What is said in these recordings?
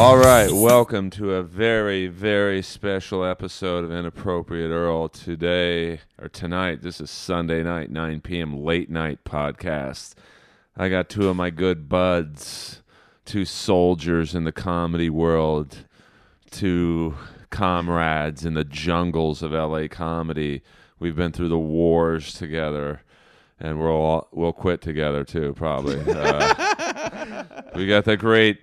All right, welcome to a very, very special episode of Inappropriate Earl. Today, or tonight, this is Sunday night, 9 p.m., late night podcast. I got two of my good buds, two soldiers in the comedy world, two comrades in the jungles of LA comedy. We've been through the wars together, and we'll all, we'll quit together too, probably. Uh, we got the great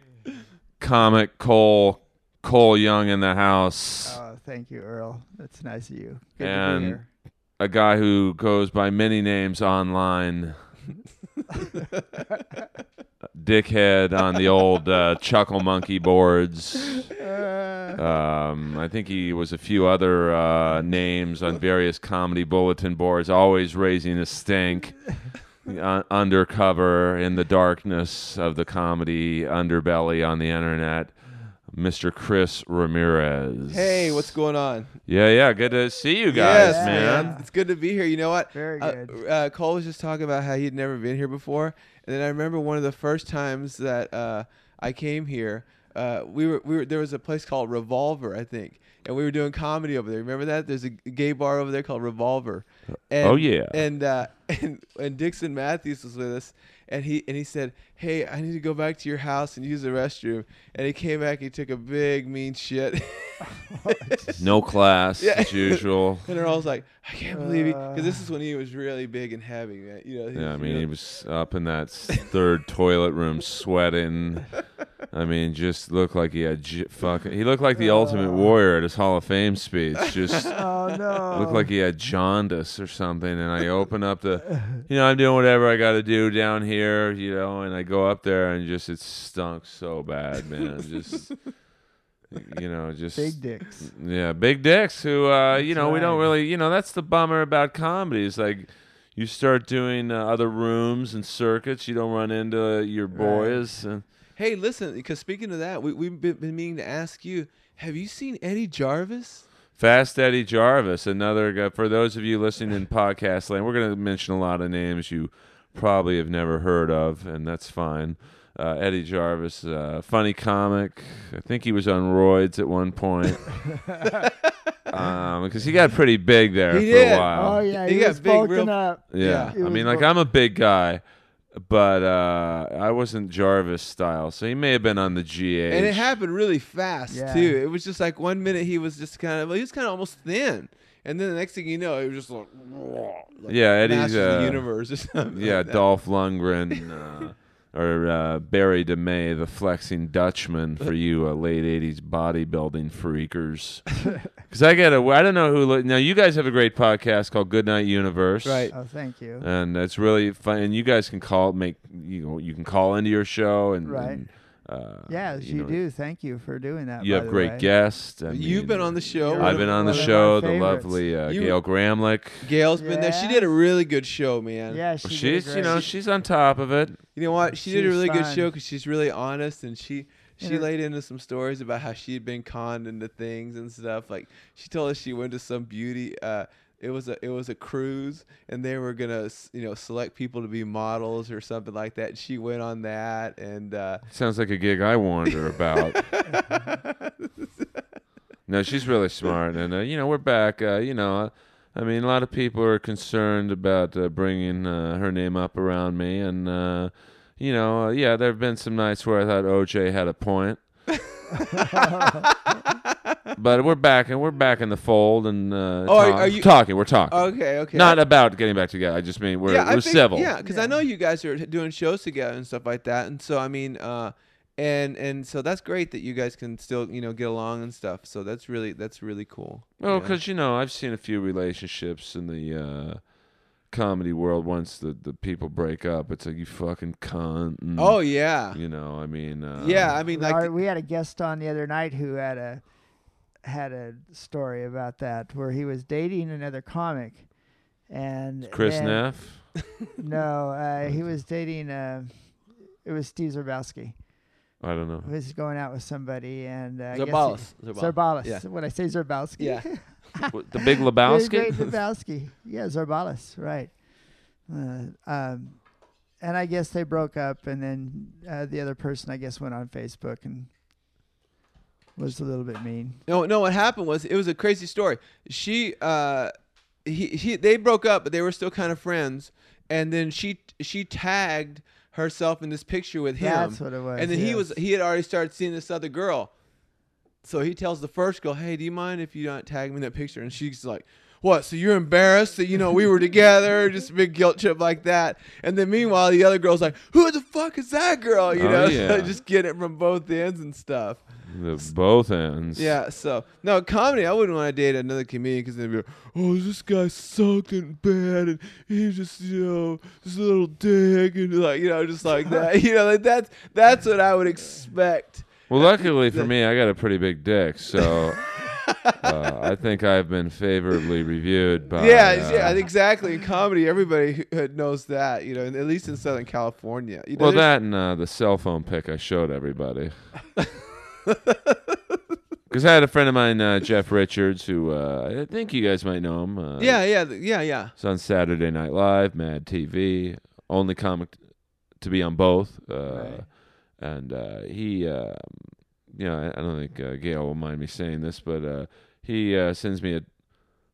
comic Cole Cole Young in the house, Oh, thank you, Earl. That's nice of you. Good to be and here. a guy who goes by many names online. Dickhead on the old uh, Chuckle Monkey boards. Um, I think he was a few other uh, names on various comedy bulletin boards, always raising a stink. Uh, undercover in the darkness of the comedy underbelly on the internet, Mr. Chris Ramirez. Hey, what's going on? Yeah, yeah, good to see you guys, yes, man. It's good to be here. You know what? Very Uh, good. uh, Cole was just talking about how he'd never been here before, and then I remember one of the first times that uh, I came here. Uh, we were, we were there was a place called Revolver, I think, and we were doing comedy over there. Remember that? There's a gay bar over there called Revolver. And, oh, yeah. And uh, and and Dixon Matthews was with us, and he and he said, "Hey, I need to go back to your house and use the restroom." And he came back. He took a big mean shit. No class Yeah. as usual. And Earl's like, I can't believe it, because this Uh. is when he was really big and heavy, man. You know, he Yeah, I mean, you he was up in that third toilet room sweating. I mean, just looked like he had j- fucking. He looked like the Ultimate Warrior at his Hall of Fame speech. Just oh no. looked like he had jaundice or something. And I open up the, you know, I'm doing whatever I got to do down here, you know, and I go up there and just it stunk so bad, man. Just, you know, just big dicks. yeah, big dicks who, uh, you know, we don't really, you know, that's the bummer about comedy. Is like you start doing uh, other rooms and circuits, you don't run into your Right. boys. And, Hey, listen, because speaking of that, we, we've been, been meaning to ask you, have you seen Eddie Jarvis? Fast Eddie Jarvis, another guy. For those of you listening in podcast land, we're going to mention a lot of names you probably have never heard of, and that's fine. Uh, Eddie Jarvis, uh, funny comic. I think he was on roids at one point. um, because he got pretty big there He for did. a while. oh yeah, he he, got was big bulking real- up. Yeah, Yeah. I was mean, like I'm a big guy, but uh, I wasn't Jarvis style, so he may have been on the GH. And it happened really fast, Yeah. too. It was just like one minute he was just kind of, well, he was kind of almost thin. And then the next thing you know, he was just like, like Yeah, Eddie's, uh, the Universe or something. yeah, like. Dolph Lundgren uh, or uh, Berry de Mey, the flexing Dutchman for you uh, late '80s bodybuilding freakers. Because I get a, I don't know who. Li- now you guys have a great podcast called Goodnight Universe, Right. Oh, thank you. And it's really fun. And you guys can call, make you know, you can call into your show and. Right. and, uh, yes, you, know, do. Thank you for doing that. You by have the great way. guests. I You've mean, been on the show. I've been on the one of my show. The lovely uh, You- Gail Gramlich. Gail's been there. She did a really good show, man. Yeah, she did She's you know she's on top of it. You know what? She did a She's really good show because she's really honest and she she Inter- laid into some stories about how she had been conned into things and stuff. Like she told us she went to some beauty. Uh, it was a it was a cruise and they were gonna you know select people to be models or something like that. And she went on that and uh, Sounds like a gig I wonder about. no, she's really smart, and uh, you know we're back. Uh, you know, I mean, a lot of people are concerned about uh, bringing uh, her name up around me, and uh, you know, uh, yeah, there have been some nights where I thought OJ had a point. but we're back, and we're back in the fold, and uh, Oh, are- talk- are you- talking. We're talking. okay okay Not about getting back together. I just mean we're, yeah, we're think- civil. Yeah, because I know you guys are doing shows together and stuff like that, and so I mean, uh, and and so that's great that you guys can still you know get along and stuff. So that's really that's really cool. Well, Yeah. because you know, I've seen a few relationships in the uh, comedy world. Once the, the people break up, it's like you fucking cunt. and, oh yeah, you know, I mean, uh, yeah. I mean, like we had a guest on the other night who had a had a story about that where he was dating another comic, and Chris then- Neff. No, uh, he was dating. Uh, it was Steve Zerbowski. I don't know. He was going out with somebody, and uh, I guess he- Zarbalis. Zarbalis. Zarbalis. Yeah. When I say Zerbowski, Yeah. The Big Very Lebowski. great Lebowski. Yeah, Zarbalis, right. Uh, um, and I guess they broke up, and then uh, the other person, I guess, went on Facebook and was a little bit mean. No, no. What happened was it was a crazy story. She, uh, he, he, they broke up, but they were still kind of friends. And then she, she tagged herself in this picture with him. That's what it was. and then he was, he had already started seeing this other girl. So he tells the first girl, "Hey, do you mind if you don't tag me in that picture?" And she's like. What? So you're embarrassed that you know we were together, just a big guilt trip like that. And then meanwhile, the other girl's like, "Who the fuck is that girl?" You Oh, know, yeah. just get it from both ends and stuff. The both ends. Yeah, so no comedy. I wouldn't want to date another comedian because they'd be like, "Oh, this guy sucked and bad, and he's just you know this little dick, and like you know just like that. you know, like that's that's what I would expect." Well, luckily for me, I got a pretty big dick, so uh, I think I've been favorably reviewed by. yeah, uh, yeah, exactly. In comedy, everybody knows that. You know, at least in Southern California. You know, Well, that and uh, the cell phone pic I showed everybody. Because I had a friend of mine, uh, Jeff Richards, who uh, I think you guys might know him. Uh, Yeah, yeah, yeah, yeah. He's on Saturday Night Live, Mad TV, only comic t- to be on both. Uh, Right. And uh, he, uh, you know, I, I don't think uh, Gail will mind me saying this, but uh, he uh, sends me a,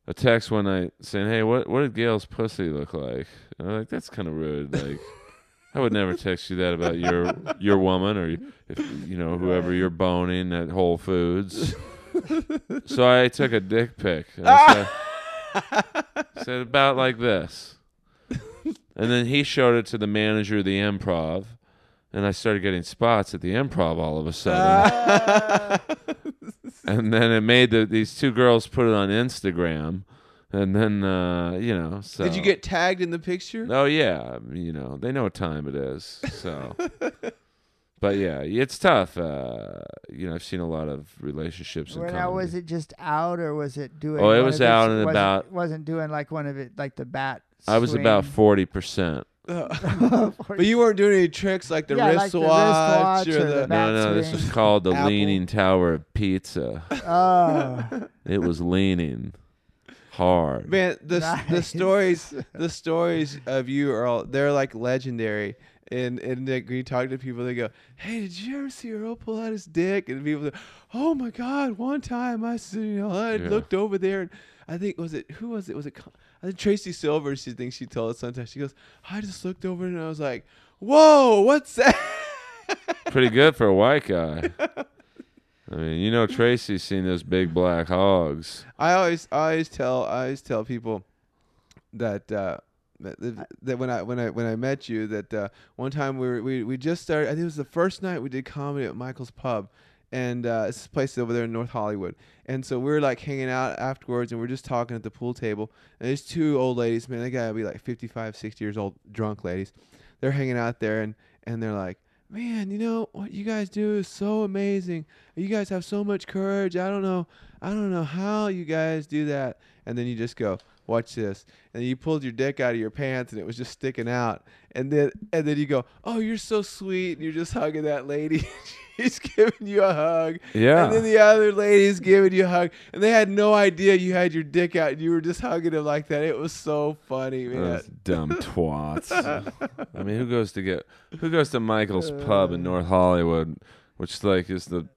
a text one night saying, "Hey, what what did Gail's pussy look like?" And I'm like, "That's kind of rude." Like, I would never text you that about your your woman or if you know whoever you're boning at Whole Foods. so I took a dick pic. And I said, said about like this. And then he showed it to the manager of the improv. And I started getting spots at the improv all of a sudden. and then it made the, these two girls put it on Instagram. And then, uh, you know, so. Did you get tagged in the picture? Oh, yeah. You know, they know what time it is. So. but yeah, it's tough. Uh, you know, I've seen a lot of relationships in Well, comedy. now was it just out or was it doing? Oh, it one was of out its- and wasn't- about- Wasn't doing like one of it, like the bat. I was about swing. 40%. but you weren't doing any tricks like the Yeah, like the wristwatch wristwatch or or the. the No, no, Bat this swing. was called the Apple. Leaning Tower of Pizza. Oh, It was leaning hard. Man, the s the stories the stories of you are all they're like legendary. And and like, when you talk to people, they go, "Hey, did you ever see Earl pull out his dick?" And people, go, "Oh my God, one time I, you know, I Yeah. looked over there, and I think was it who was it? Was it I think Tracy Silver? She thinks she told us sometimes. She goes, "I just looked over and I was like, whoa, what's that?" Pretty good for a white guy. I mean, you know, Tracy's seen those big black hogs. I always, I always tell, I always tell people that uh, that, that, when I when I when I met you, that uh, one time we were, we we just started. I think it was the first night we did comedy at Michael's Pub, and uh, it's a place over there in North Hollywood. And so we were like hanging out afterwards, and we are just talking at the pool table. And there's two old ladies, man. They gotta be like 55, 60 years old, drunk ladies. They're hanging out there, and and they're like. Man, you know what you guys do is so amazing. You guys have so much courage. I don't know I don't know how you guys do that. And then you just go, watch this. And you pulled your dick out of your pants and it was just sticking out. And then and then you go, oh, you're so sweet. And you're just hugging that lady. She's giving you a hug. Yeah. And then the other lady's giving you a hug. And they had no idea you had your dick out and you were just hugging them like that. It was so funny, man. Those dumb twats. I mean, who goes to get who goes to Michael's uh. Pub in North Hollywood, which like is the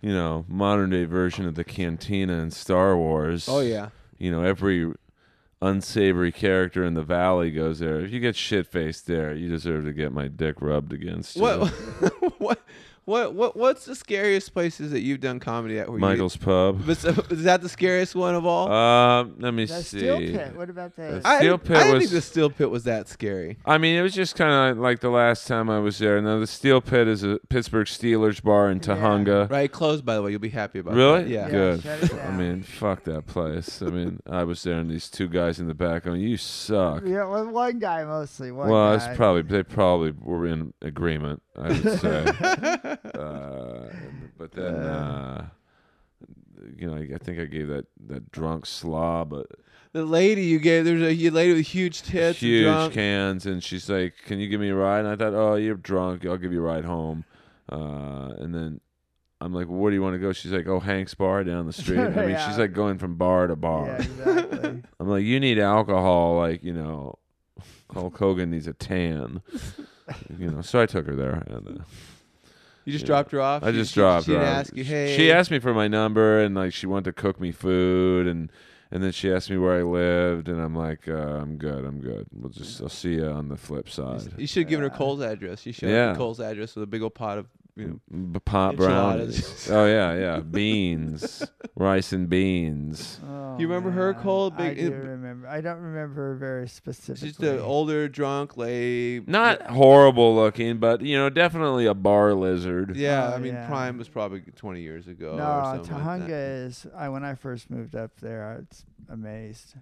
you know modern day version of the cantina in Star Wars. Oh, yeah. You know, every unsavory character in the valley goes there. If you get shit faced there, you deserve to get my dick rubbed against you. What, what, what, what, what's the scariest places that you've done comedy at? Where Michael's Pub. You, is that the scariest one of all? Um, let me the see. steel pit. What about the? That's- I, Steel I Pit didn't was- think the steel pit was that scary. I mean, it was just kind of like the last time I was there. Now, the Steel Pit is a Pittsburgh Steelers bar in Yeah. Right, closed by the way. You'll be happy about Really? that. Yeah. Yeah, Good. shut I mean, fuck that place. I mean, I was there, and these two guys in the back going, "You suck." Yeah, well, one guy mostly. One well, guy. it's probably they probably were in agreement. I would say. uh, but then, uh, you know, I, I think I gave that that drunk slob a The lady you gave, there's a lady with huge tits, huge drunk. cans, and she's like, "Can you give me a ride?" And I thought, "Oh, you're drunk. I'll give you a ride home." Uh, and then I'm like, well, "Where do you want to go?" She's like, "Oh, Hank's bar down the street." I mean, Yeah. she's like going from bar to bar. Yeah, exactly. I'm like, "You need alcohol, like you know, Hulk Hogan needs a tan." You know, so I took her there, and uh, You just Yeah. dropped her off. I just she, dropped She her didn't off. ask you, hey. She asked me for my number and like she wanted to cook me food and and then she asked me where I lived and I'm like, uh, I'm good, I'm good. We'll just I'll see you on the flip side. You should have given her Cole's address. You should have Yeah. have Cole's address with a big old pot of you know. Pot brownies. oh yeah, yeah. Beans, rice and beans. Oh, You remember her, man. Cole? I do it- remember. I don't remember her very specifically. She's the older drunk lady. Not horrible looking, but you know, definitely a bar lizard. Yeah, Oh, I mean, yeah. Prime was probably 20 years ago. or No, something like Tujunga that. is. I when I first moved up there, I was amazed.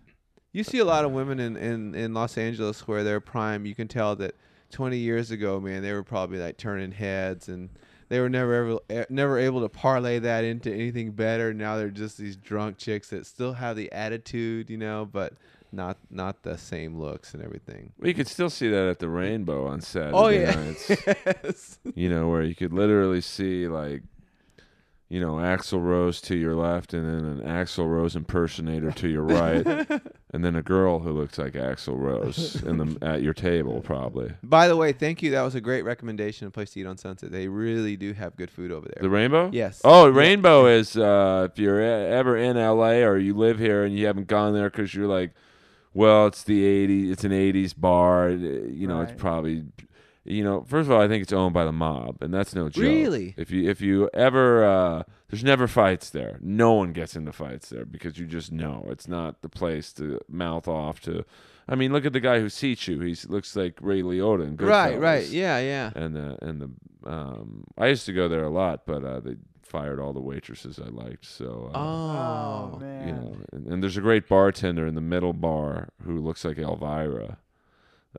You see a lot of women in, in, in Los Angeles where they're prime. You can tell that 20 years ago, man, they were probably like turning heads and they were never ever eh, never able to parlay that into anything better. Now they're just these drunk chicks that still have the attitude, you know, but not not the same looks and everything. We could still see that at the Rainbow on Saturday Oh yeah. nights. yes. you know, where you could literally see like, you know, Axl Rose to your left, and then an Axl Rose impersonator to your right, and then a girl who looks like Axl Rose in the at your table, probably. By the way, thank you. That was a great recommendation. A place to eat on Sunset. They really do have good food over there. The Rainbow. yes. Oh. Rainbow is uh, if you're ever in LA or you live here and you haven't gone there because you're like, well, it's the '80s, it's an '80s bar. You know, Right. it's probably, you know, first of all, I think it's owned by the mob, and that's no joke. Really? If you if you ever, uh, there's never fights there. No one gets into fights there because you just know it's not the place to mouth off to. I mean, look at the guy who seats you. He looks like Ray Liotta in Goodfellas. Right. Right. Yeah. Yeah. And the and the um, I used to go there a lot, but uh, they fired all the waitresses I liked. So uh, Oh. man. you know, and, and there's a great bartender in the middle bar who looks like Elvira.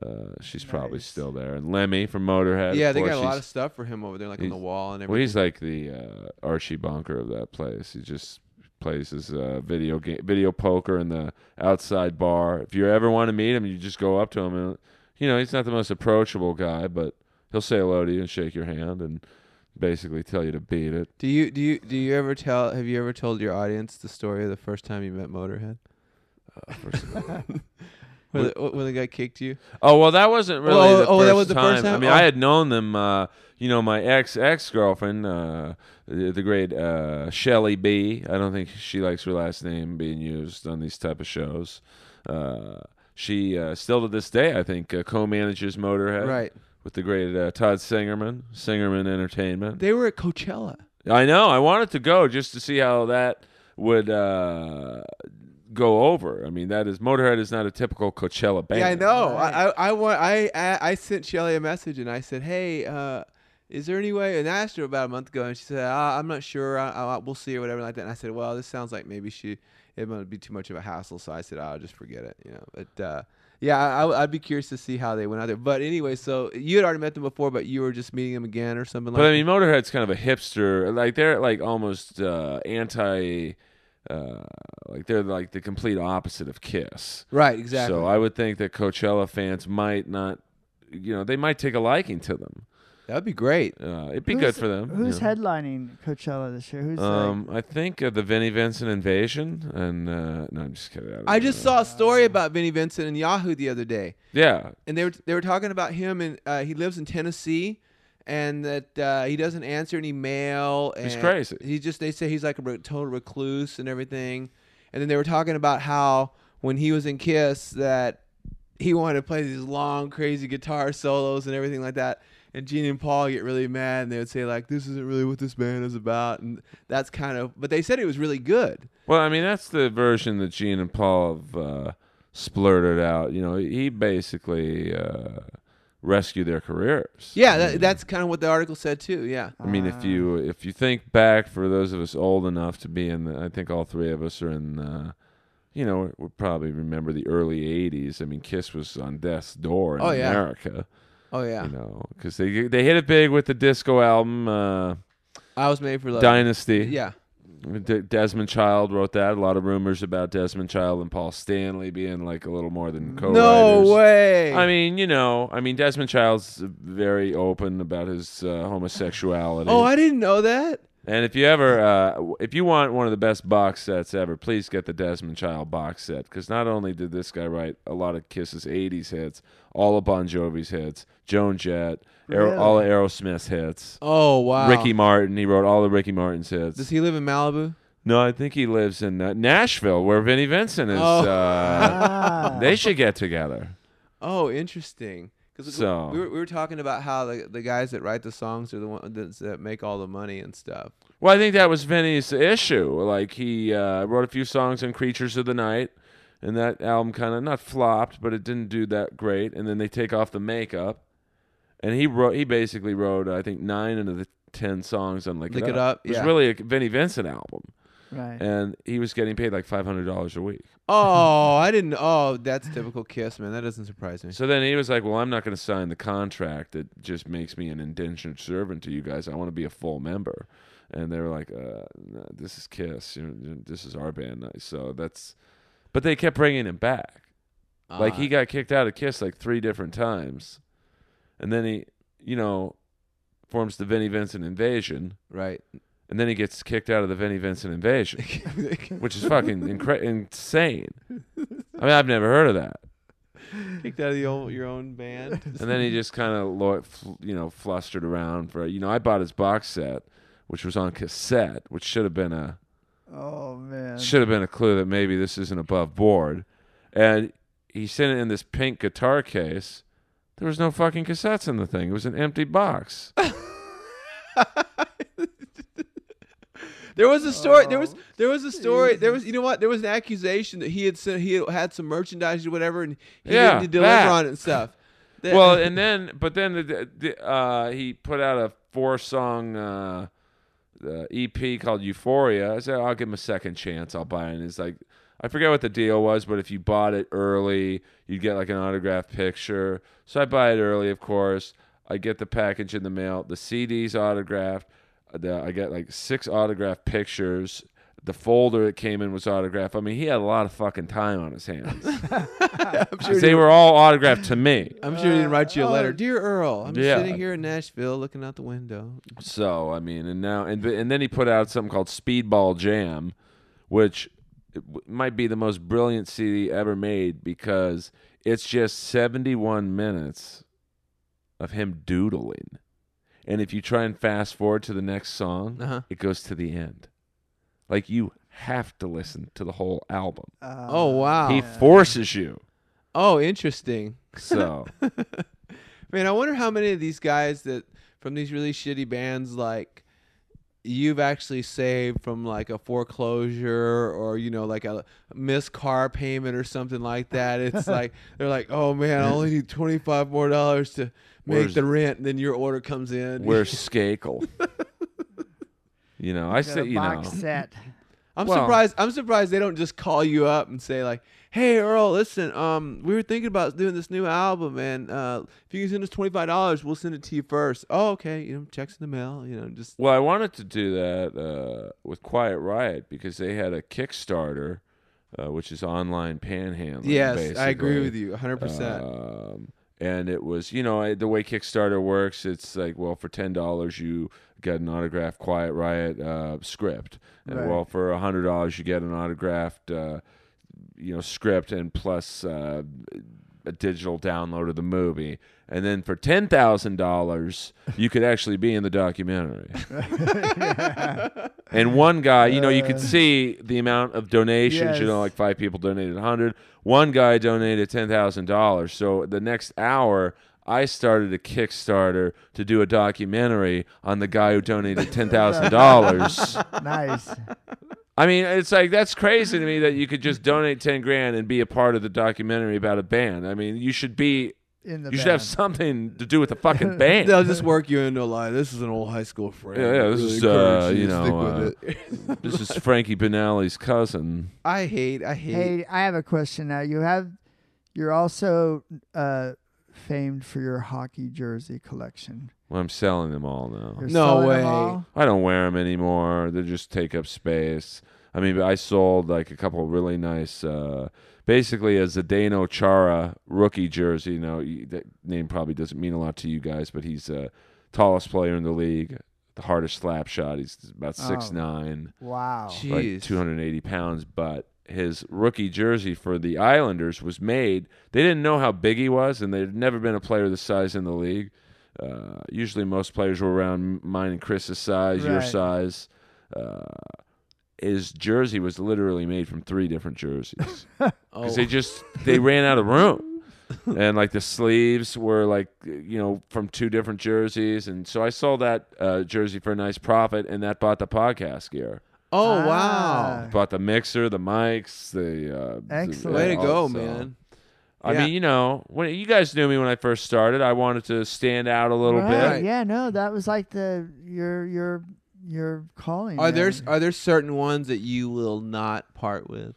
Uh, she's probably still there. And Lemmy from Motorhead. yeah, they course, got a lot of stuff for him over there, like on the wall and everything. Well, everything. he's like the uh, Archie Bunker of that place. He just plays his uh, video game, video poker in the outside bar. If you ever want to meet him, you just go up to him, and you know he's not the most approachable guy, but he'll say hello to you and shake your hand and basically tell you to beat it. Do you do you do you ever tell? Have you ever told your audience the story of the first time you met Motorhead? Uh, first of all. When the, when the guy kicked you? Oh well, that wasn't really Oh, the oh, first that was the time. first I time? mean, Oh. I had known them. Uh, you know, my ex ex girlfriend, uh, the, the great uh, Shelly B. I don't think she likes her last name being used on these type of shows. Uh, she uh, still to this day, I think, uh, co-manages Motorhead Right. with the great uh, Todd Singerman, Singerman Entertainment. They were at Coachella. I know. I wanted to go just to see how that would uh, go over. I mean, that is Motorhead is not a typical Coachella band. Yeah, I know. Right. I, I I want I, I I sent Shelly a message and I said, hey, uh, is there any way? And I asked her about a month ago, and she said, ah, I'm not sure. I, I, we'll see or whatever like that. And I said, well, this sounds like maybe she it might be too much of a hassle. So I said, I'll just forget it. You know, but. uh yeah, I, I- I'd be curious to see how they went out there. But anyway, so you had already met them before, but you were just meeting them again or something like. But I mean, Motorhead's kind of a hipster. Like they're like almost uh, anti. Uh, like they're like the complete opposite of Kiss. right? Exactly. So I would think that Coachella fans might not, you know, they might take a liking to them. That'd be great. Uh, it'd be Who's- good for them. you Who's know. headlining Coachella this year? Who's like, Um, I think uh, the Vinnie Vincent Invasion, and uh, no, I'm just kidding. don't I just know. saw a story about Vinnie Vincent and Yahoo the other day. Yeah, and they were they were talking about him and uh, he lives in Tennessee and that uh, he doesn't answer any mail and He's crazy. he just they say he's like a re- total recluse and everything and then they were talking about how when he was in Kiss that he wanted to play these long crazy guitar solos and everything like that and Gene and Paul get really mad and they would say like this isn't really what this band is about and that's kind of but they said it was really good Well, I mean, that's the version that Gene and Paul have uh, splurted out. You know, he basically uh, rescued their careers. yeah that, that's kind of what the article said too yeah I mean, if you if you think back, for those of us old enough to be in, the, I think all three of us are in. Uh, you know, we probably remember the early '80s. I mean, Kiss was on death's door in Oh, yeah. America. oh yeah You know, because they they hit it big with the disco album uh, I was made for love Dynasty. yeah De- Desmond Child wrote that. A lot of rumors about Desmond Child and Paul Stanley being like a little more than co-writers. No way. I mean, you know, I mean, Desmond Child's very open about his uh, homosexuality. oh, I didn't know that. And if you ever, uh, if you want one of the best box sets ever, please get the Desmond Child box set because not only did this guy write a lot of Kiss's '80s hits, all of Bon Jovi's hits, Joan Jett, Aero- Really? all of Aerosmith's hits, Oh wow. Ricky Martin. He wrote all the Ricky Martin's hits. Does he live in Malibu? no, I think he lives in uh, Nashville, where Vinnie Vincent is. Oh. Uh, they should get together. Oh, interesting. Because So- we, were, we were talking about how the, the guys that write the songs are the ones that make all the money and stuff. Well, I think that was Vinnie's issue. Like he uh, wrote a few songs on Creatures of the Night, and that album kind of not flopped, but it didn't do that great. And then they take off the makeup, and he wrote. He basically wrote, I think, nine out of the ten songs on Lick, Lick It Up, It was yeah. really a Vinnie Vincent album, Right. and he was getting paid like five hundred dollars a week. Oh, I didn't. Oh, that's typical Kiss, man. That doesn't surprise me. So then he was like, "Well, I'm not going to sign the contract that just makes me an indentured servant to you guys. I want to be a full member." And they were like, uh, no, "This is Kiss. You know, this is our band." So that's, but they kept bringing him back. Like he Ah. got kicked out of Kiss like three different times, and then he, you know, forms the Vinnie Vincent Invasion, right. And then he gets kicked out of the Vinnie Vincent Invasion, which is fucking incre- insane. I mean, I've never heard of that. Kicked out of the old, your own band. And then he just kind of, lo- fl- you know, flustered around for, you know, I bought his box set, which was on cassette, which should have been a oh man. should have been a clue that maybe this isn't above board. And he sent it in this pink guitar case. There was no fucking cassettes in the thing. It was an empty box. There was a story. There was Oh, there was a story. There was you know what? There was an accusation that he had sent, he had, had some merchandise or whatever, and he Yeah, didn't deliver that. on it and stuff. That- well, and then, but then the, the, uh, he put out a four song uh, uh, EP called Euphoria. I said, I'll give him a second chance. I'll buy it. And it's like, I forget what the deal was, but if you bought it early, you'd get like an autographed picture. So I buy it early, of course. I get the package in the mail. The CD's autographed. The, I got like six autographed pictures. The folder that came in was autographed. I mean, he had a lot of fucking time on his hands. I'm sure, they were all autographed to me. I'm sure he didn't write you a letter, oh. dear Earl. I'm Yeah. sitting here in Nashville, looking out the window. So I mean, and now and and then he put out something called Speedball Jam, which w- might be the most brilliant CD ever made because it's just 71 minutes of him doodling, and if you try and fast forward to the next song, Uh-huh. it goes to the end. Like you have to listen to the whole album. Uh, Oh, wow. He forces you. Oh, interesting. So Man, I wonder how many of these guys that from these really shitty bands like you've actually saved from like a foreclosure or you know like a missed car payment or something like that. It's like they're like, "Oh man, I only need 25 more dollars to make Where's- the rent." And then your order comes in. where's Skakel? You know, I Got say a you know. box set. I'm Well- surprised. I'm surprised they don't just call you up and say like, "Hey, Earl, listen, um, we were thinking about doing this new album, and uh, if you can send us twenty five dollars, we'll send it to you first. Oh, okay. You know, checks in the mail. You know, just Well, I wanted to do that uh, with Quiet Riot because they had a Kickstarter, uh, which is online panhandling. yes, I agree with you, hundred percent. Um, and it was, you know, I- the way Kickstarter works, it's like, well, for ten dollars you get an autographed Quiet Riot uh, script, and Right. well, for a hundred dollars you get an autographed, uh, you know, script and plus uh, a digital download of the movie. And then for ten thousand dollars, you could actually be in the documentary. And one guy, you know, you could Uh, see the amount of donations. You know, like five people donated hundred. One guy donated ten thousand dollars. So the next hour, I started a Kickstarter to do a documentary on the guy who donated ten thousand dollars. nice. I mean, it's like that's crazy to me that you could just donate ten grand and be a part of the documentary about a band. I mean, you should be. In the You should have something to do with the fucking band. They'll just work you into a lie. This is an old high school friend. Yeah, yeah, this really is, uh, encourage you to know, uh, stick with it. this is Frankie Banali's cousin. I hate. I hate. Hey, I have a question now. You have, you're also uh, famed for your hockey jersey collection. Well, I'm selling them all now. You're No selling them way. all? I don't wear them anymore. They just take up space. I mean, I sold like a couple really nice, uh, basically a Zdeno Chara rookie jersey. You know, you- that name probably doesn't mean a lot to you guys, but he's the tallest player in the league, the hardest slap shot. He's about Oh. six nine, Wow. Jeez. like 280 pounds. But his rookie jersey for the Islanders was made. They didn't know how big he was, and there'd never been a player this size in the league. Uh, usually, most players were around mine and Chris's size, your size. Uh, his jersey was literally made from three different jerseys Oh, because they just they ran out of room and like the sleeves were like you know from two different jerseys and so i sold that uh, jersey for a nice profit and that bought the podcast gear oh Ah. wow. bought the mixer the mics the uh the- Excellent. Way to go, so- man. I Yeah. mean you know when you guys knew me when i first started i wanted to stand out a little right. bit Yeah, no, that was like the your your your calling. Are there there are there certain ones that you will not part with?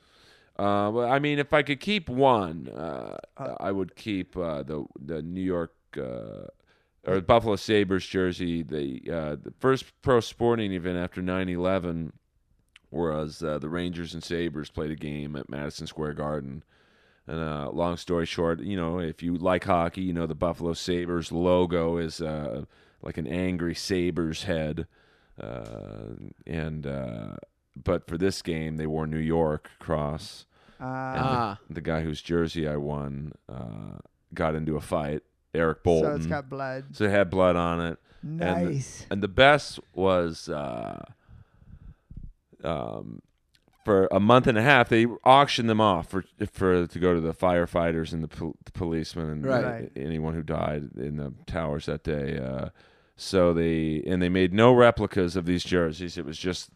Uh, well, I mean, if I could keep one, uh, Uh, I would keep uh, the the New York uh, or Buffalo Sabres jersey. The uh, the first pro sporting event after 9/11 was uh, the Rangers and Sabres played a game at Madison Square Garden. And uh, long story short, you know, if you like hockey, you know the Buffalo Sabres logo is uh, like an angry Sabres head, uh, and uh, but for this game they wore New York cross. Uh, Ah, The guy whose jersey I won uh, got into a fight, Eric Boulton. so it's got blood. So it had blood on it. Nice. And the best was uh, um, for a month and a half, they auctioned them off for for to go to the firefighters and the, pol- the policemen and Right. Right. anyone who died in the towers that day. Uh, so they and they made no replicas of these jerseys. It was just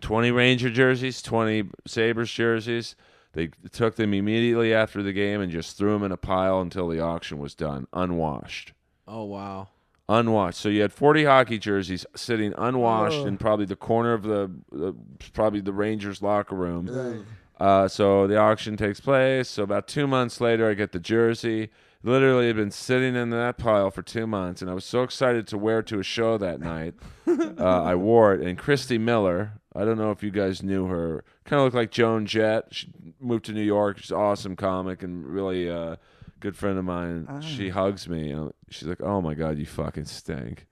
twenty Ranger jerseys, twenty Sabres jerseys. They took them immediately after the game and just threw them in a pile until the auction was done, unwashed oh wow. Unwashed. So you had 40 hockey jerseys sitting unwashed Oh. in probably the corner of the, the probably the Rangers locker room. Right. Uh, so the auction takes place. So about two months later, I get the jersey. Literally, had been sitting in that pile for two months, and I was so excited to wear it to a show that night. uh, I wore it, and Christy Miller. I don't know if you guys knew her. Kind of looked like Joan Jett. She moved to New York. She's an awesome comic and really uh, good friend of mine. Ah. She hugs me. And she's like, "Oh my god, you fucking stink."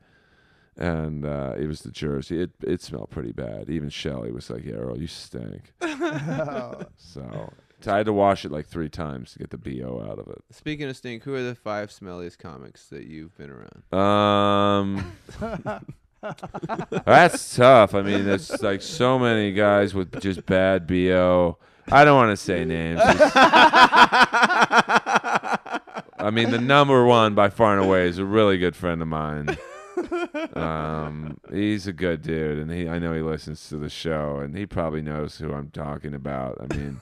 And uh, it was the jersey. It it smelled pretty bad. Even Shelly was like, "Yeah, Earl, you stink." Oh. So I had to wash it like three times to get the bo out of it. Speaking of stink, who are the five smelliest comics that you've been around? Um, that's tough. I mean, there's like so many guys with just bad bo. I don't want to say names. I mean, the number one by far and away is a really good friend of mine. Um, he's a good dude, and he I know he listens to the show, and he probably knows who I'm talking about. I mean,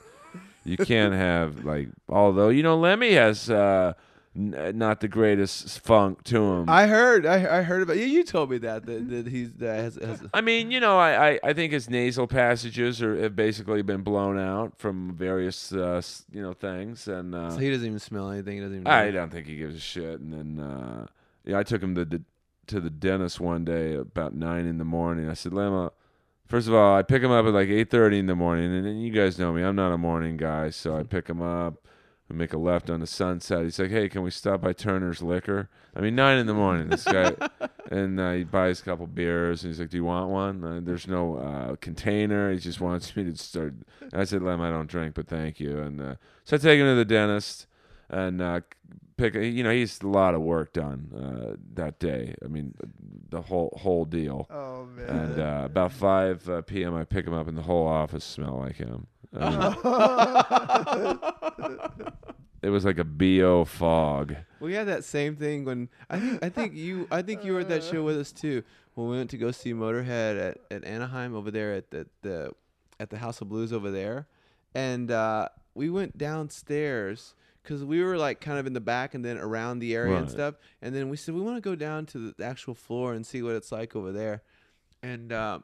you can't have like, although you know, Lemmy has uh, n- not the greatest funk to him. I heard, I, I heard about you. You told me that that, that he's that has, has I mean, you know, I, I, I think his nasal passages are have basically been blown out from various uh, s- you know things, and uh, so he doesn't even smell anything. He doesn't even. I don't think he gives a shit. And then uh, yeah, I took him to the to the dentist one day about nine in the morning. I said, Lemmy, first of all, I pick him up at like eight thirty in the morning, and, then you guys know me, I'm not a morning guy, so I pick him up. We make a left on the sunset. He's like, "Hey, can we stop by Turner's Liquor?" I mean, nine in the morning. This guy, and uh, he buys a couple beers, and he's like, "Do you want one?" Uh, there's no uh, container. He just wants me to start. I said, "Lem, I don't drink, but thank you." And uh, so I take him to the dentist, and uh, pick. You know, he's a lot of work done uh, that day. I mean, the whole whole deal. Oh man. And uh, about five uh, p.m., I pick him up, and the whole office smell like him. I it was like a bo fog. We had that same thing when I think I think you I think you were at that show with us too when we went to go see Motorhead at, at Anaheim over there at the, the at the House of Blues over there, and uh, we went downstairs because we were like kind of in the back and then around the area and stuff, and then we said we want to go down to the actual floor and see what it's like over there, and uh,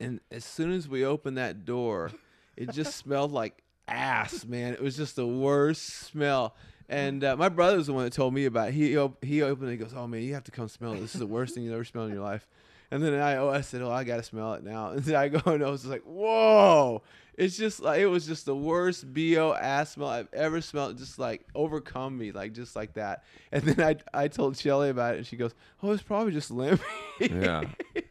and as soon as we opened that door, it just smelled like ass, man. It was just the worst smell. And uh, my brother was the one that told me about it. He op- he opened it. He goes, "Oh man, you have to come smell it. This is the worst thing you've ever smelled in your life." And then I, oh, I said, oh, I gotta smell it now. And then I go and I was like, whoa. It's just like it was just the worst bo ass smell I've ever smelled. Just like overcome me, like just like that. And then I I told Shelly about it, and she goes, "Oh, it's probably just Limpy." Yeah.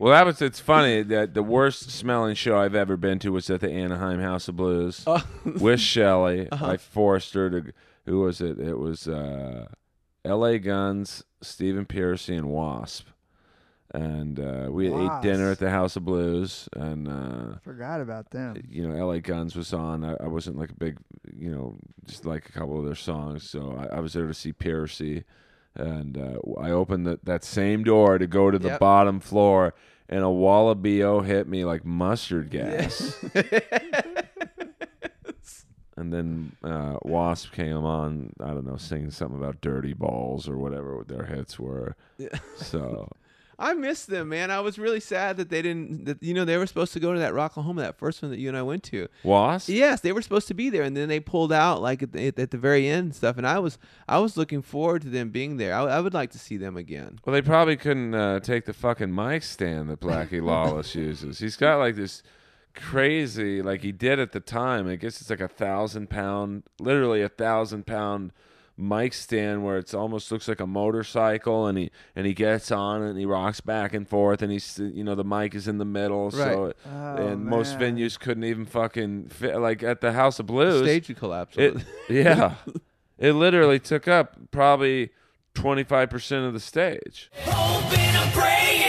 Well, that was. It's funny that the worst smelling show I've ever been to was at the Anaheim House of Blues Oh. with Shelley. Uh-huh. I forced her to. Who was it? It was uh, L.A. Guns, Stephen Pearcy, and Wasp. And uh, we ate dinner at the House of Blues, and uh, Forgot about them. you know, LA Guns was on. I, I wasn't like a big, you know, just like a couple of their songs. So I, I was there to see Pearcy, and uh, I opened the, that same door to go to the Yep. bottom floor, and a wall of bo hit me like mustard gas. and then uh, Wasp came on. I don't know, singing something about dirty balls or whatever their hits were. Yeah. So I missed them, man. I was really sad that they didn't. That you know they were supposed to go to that Rocklahoma, that first one that you and I went to. Was Yes, they were supposed to be there, and then they pulled out like at the, at the very end and stuff. And I was I was looking forward to them being there. I, I would like to see them again. Well, they probably couldn't uh, take the fucking mic stand that Blackie Lawless uses. He's got like this crazy, like he did at the time. I guess it's like a thousand pound, literally a thousand pound mic stand where it's almost looks like a motorcycle, and he and he gets on and he rocks back and forth, and he's you know the mic is in the middle, so Right. Oh, and most venues couldn't even fucking fit. Like at the House of Blues, Stage would collapse. it yeah, it literally took up probably twenty five percent of the stage. Hoping and praying